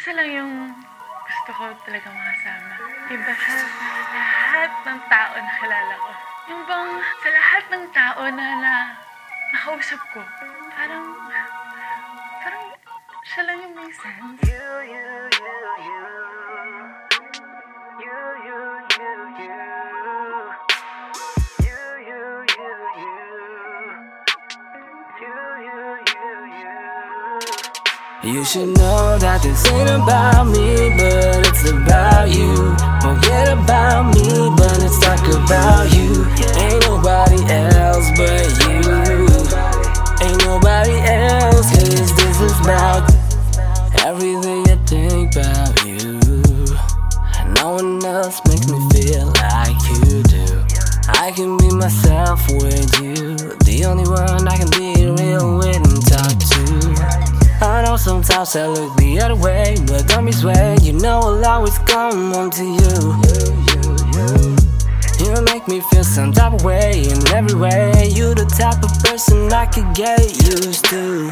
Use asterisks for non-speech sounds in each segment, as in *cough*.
Isa lang yung gusto ko talaga makasama. Iba sa lahat ng tao na kilala ko. Yung bang sa lahat ng tao na, na nakausap ko, parang, parang siya lang yung may sense. You should know that this ain't about me, but it's about you. Forget about me, but let's talk about you. Ain't nobody else but you. Ain't nobody else, cause this is about everything I think about you. No one else makes me feel like you do. I can be myself with you. Sometimes I look the other way, but don't be swayed. You know I'll always come home to you. You make me feel some type of way in every way. You the type of person I could get used to.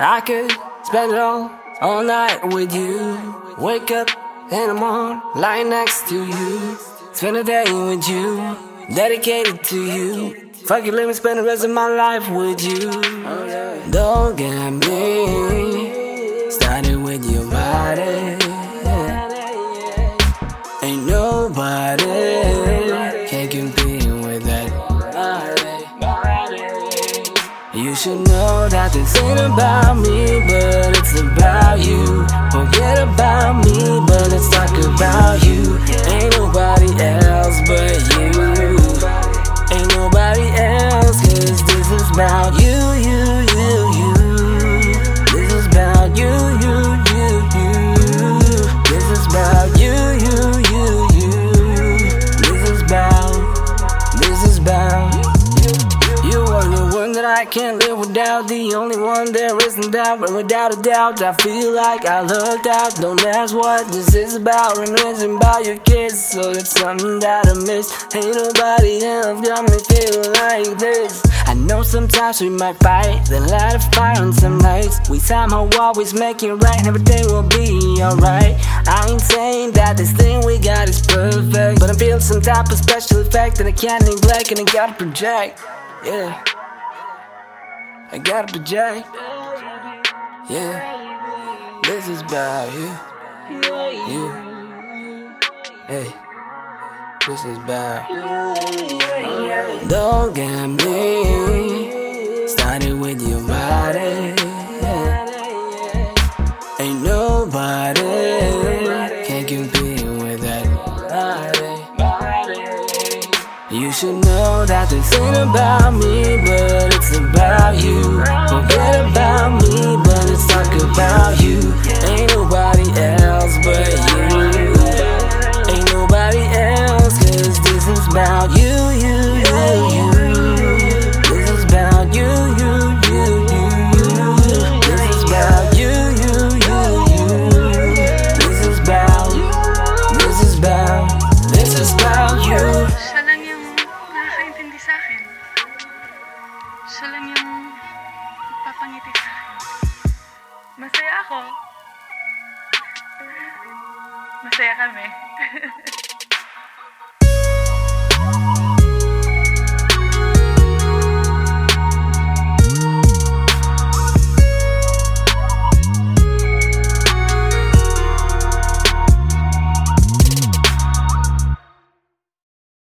I could spend it all, all night with you. Wake up in the morning, lie next to you. Spend a day with you, dedicated to you. Fuck you, let me spend the rest of my life with you. Don't get me started with your body. Ain't nobody can compete with that. You should know that this ain't about me, but it's about you. Forget about me, but let's talk about can't. The only one there isn't doubt. And without a doubt, I feel like I lucked out. Don't ask what this is about. Reminiscing about your kids. So that's something that I miss. Ain't nobody else got me feeling like this. I know sometimes we might fight, then light a fire on some nights. We somehow always make it right, and everything will be alright. I ain't saying that this thing we got is perfect, but I feel some type of special effect that I can't neglect and I gotta project. Yeah. I gotta project. Yeah. This is about you. You. Hey. This is about Don't get me started with your body. Ain't nobody can compete with that body. You should know that this ain't about me, but about you. Forget about Masaya ako. Masaya kami. *laughs*